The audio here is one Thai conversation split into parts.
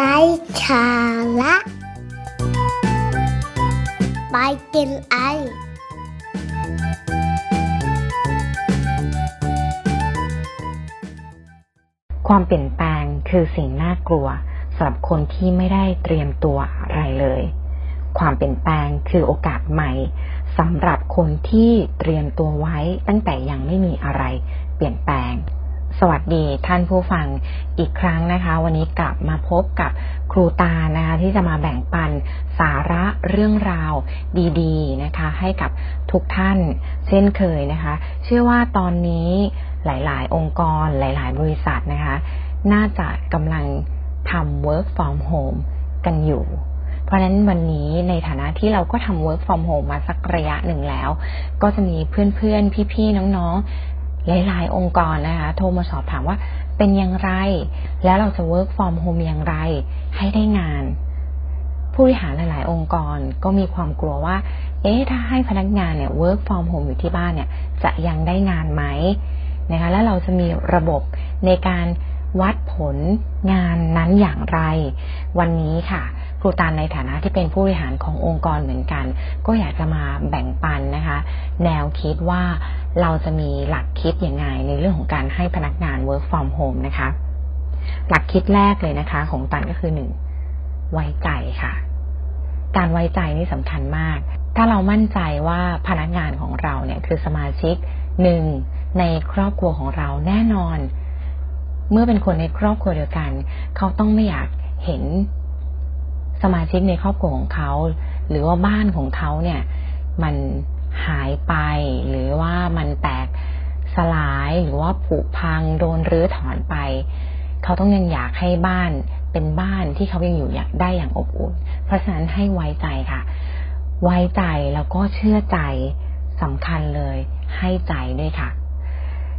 ไร้สาระไปกินไอ ความเปลี่ยนแปลงคือสิ่งน่ากลัวสำหรับคนที่ไม่ได้เตรียมตัวอะไรเลย ความเปลี่ยนแปลงคือโอกาสใหม่สำหรับคนที่เตรียมตัวไว้ตั้งแต่ยังไม่มีอะไรเปลี่ยนแปลง สวัสดีท่านผู้ฟังอีกครั้งนะคะ วันนี้กลับมาพบกับครูตานะคะที่จะมาแบ่งปันสาระเรื่องราวดีๆนะคะ ให้กับทุกท่านเช่นเคยนะคะ เชื่อว่าตอนนี้หลายๆ องค์กรหลาย ๆ บริษัทนะคะ น่าจะกำลังทำ work from home กันอยู่ เพราะฉะนั้นวันนี้ในฐานะที่เราก็ทำ work from home มาสักระยะหนึ่งแล้ว ก็จะมีเพื่อนๆ พี่ๆ น้องๆ หลาย ๆ องค์กรนะคะ โทรมาสอบถามว่าเป็นอย่างไร แล้วเราจะ work from home อย่างไร ให้ได้งาน ผู้บริหารหลาย ๆ องค์กรก็มีความกลัวว่า เอ๊ะ ถ้าให้พนักงานเนี่ย work from home อยู่ที่บ้านเนี่ย จะยังได้งานไหมนะคะ แล้วเราจะมีระบบในการวัดผลงานนั้นอย่างไร วันนี้ค่ะ ครูตานในฐานะที่เป็นผู้บริหารขององค์กรเหมือนกัน ก็อยากจะมาแบ่งปันนะคะ แนวคิดว่าเราจะมีหลักคิดยังไงในเรื่องของการให้พนักงาน work from home นะคะ หลักคิดแรกเลยนะคะ ของตันก็คือหนึ่งไว้ใจค่ะ การไว้ใจนี่สำคัญมาก ถ้าเรามั่นใจว่าพนักงานของเราเนี่ยคือสมาชิกหนึ่งในครอบครัวของเราแน่นอน เมื่อเป็นคนในครอบครัวเดียวกัน เขาต้องไม่อยากเห็น สมาชิกในครอบครัวของเขา หรือว่าบ้านของเขาเนี่ยมันหายไป หรือว่ามันแตกสลายหรือว่าผุพังโดนรื้อถอนไป เขาต้องยังอยากให้บ้านเป็นบ้านที่เขายังอยู่อยากได้อย่างอบอุ่น เพราะฉะนั้นให้ไว้ใจค่ะ ไว้ใจแล้วก็เชื่อใจสำคัญเลย ให้ใจด้วยค่ะ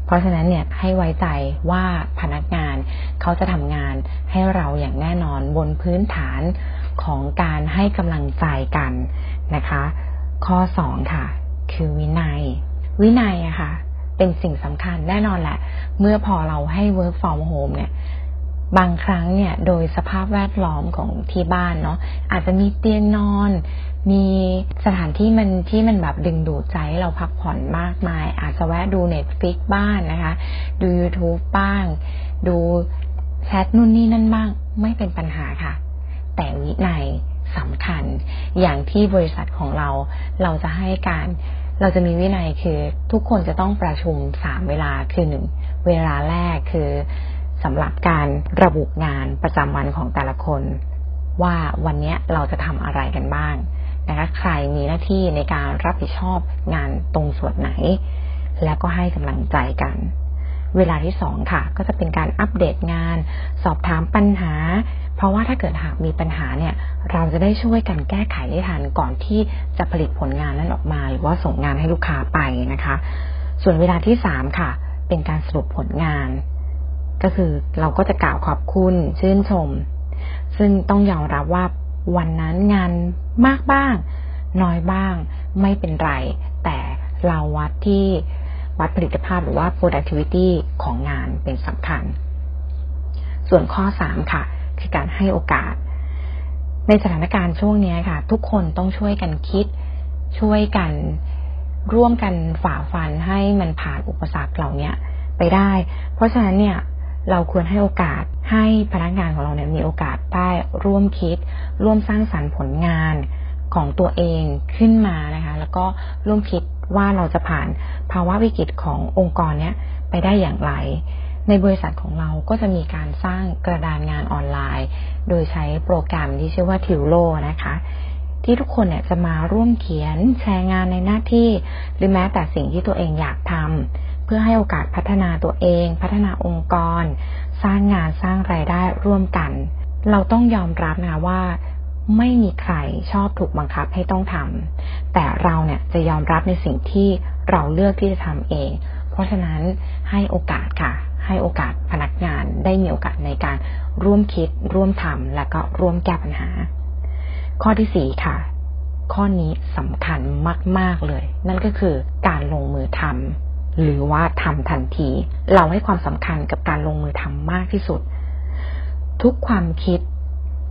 เพราะฉะนั้นเนี่ยให้ไว้ใจว่าพนักงานเขาจะทำงานให้เราอย่างแน่นอนบนพื้นฐาน ของการให้กำลังใจกันนะคะ ข้อสองค่ะ คือวินัย วินัยอะค่ะ เป็นสิ่งสำคัญแน่นอนแหละ เมื่อพอเราให้ work from home เนี่ยบางครั้งเนี่ยโดยสภาพแวดล้อมของที่บ้านเนาะอาจจะมีเตียงนอน มีสถานที่มันที่มันแบบดึงดูดใจให้เราพักผ่อนมากมาย อาจจะแวะดู Netflix บ้างนะคะ ดู YouTube บ้าง ดูแชทนู่นนี่นั่นบ้าง ไม่เป็นปัญหาค่ะ แต่วินัยสำคัญ อย่างที่บริษัทของเรา เราจะให้การเราจะมีวินัยคือทุกคนจะต้องประชุมสามเวลาคือหนึ่งเวลาแรกคือสำหรับการระบุงานประจำวันของแต่ละคน ว่าวันนี้เราจะทำอะไรกันบ้างนะคะใครมีหน้าที่ในการรับผิดชอบงานตรงส่วนไหน แล้วก็ให้กำลังใจกัน เวลาที่สองค่ะ ก็จะเป็นการอัปเดตงาน สอบถามปัญหา เพราะว่าถ้าเกิดหากมีปัญหาเนี่ย เราจะได้ช่วยกันแก้ไขได้ทันก่อนที่จะผลิตผลงานนั้นออกมา หรือว่าส่งงานให้ลูกค้าไปนะคะ ส่วนเวลาที่สามค่ะ เป็นการสรุปผลงาน ก็คือเราก็จะกล่าวขอบคุณชื่นชม ซึ่งต้องยอมรับว่าวันนั้นงานมากบ้าง น้อยบ้าง ไม่เป็นไร แต่เราวัดที่วัดผลิตภาพหรือว่า productivity ของงานเป็นสำคัญ ส่วนข้อสามค่ะ คือการให้โอกาส ในสถานการณ์ช่วงนี้ค่ะ ทุกคนต้องช่วยกันคิด ช่วยกันร่วมกันฝ่าฟันให้มันผ่านอุปสรรคเหล่านี้ไปได้ เพราะฉะนั้นเนี่ยเราควรให้โอกาสให้พนักงานของเราเนี่ยมีโอกาสได้ร่วมคิด ร่วมสร้างสรรค์ผลงานของตัวเองขึ้นมานะคะ แล้วก็ร่วมคิดว่าเราจะผ่านภาวะวิกฤตขององค์กรเนี้ยไปได้อย่างไร ในบริษัทของเราก็จะมีการสร้างกระดานงานออนไลน์ โดยใช้โปรแกรมที่ชื่อว่าทิวโลนะคะ ที่ทุกคนเนี่ยจะมาร่วมเขียนแชร์งานในหน้าที่ หรือแม้แต่สิ่งที่ตัวเองอยากทำเพื่อให้โอกาสพัฒนาตัวเอง พัฒนาองค์กร สร้างงานสร้างไรายได้ร่วมกัน เราต้องยอมรับนะว่าไม่มีใครชอบถูกบังคับให้ต้องทำ แต่เราเนี่ยจะยอมรับในสิ่งที่เราเลือกที่จะทำเอง เพราะฉะนั้นให้โอกาสค่ะ ให้โอกาสพนักงานได้มีโอกาสในการร่วมคิด ร่วมทำและก็ร่วมแก้ปัญหา ข้อที่สี่ค่ะ ข้อนี้สำคัญมาก ๆเลย นั่นก็คือการลงมือทำหรือว่าทำทันที เราให้ความสำคัญกับการลงมือทำมากที่สุด ทุกความคิด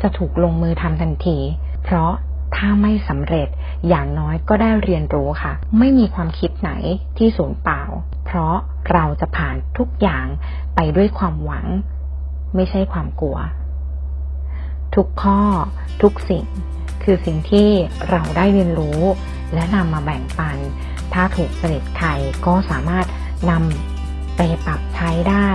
จะถูกลงมือทำทันที เพราะถ้าไม่สำเร็จอย่างน้อยก็ได้เรียนรู้ค่ะ ไม่มีความคิดไหนที่สูญเปล่า เพราะ เราจะผ่านทุกอย่างไปด้วยความหวัง ไม่ใช่ความกลัว ทุกข้อทุกสิ่ง คือสิ่งที่เราได้เรียนรู้ และนำมาแบ่งปัน ถ้าถูกจริตใครก็สามารถนำไปปรับใช้ได้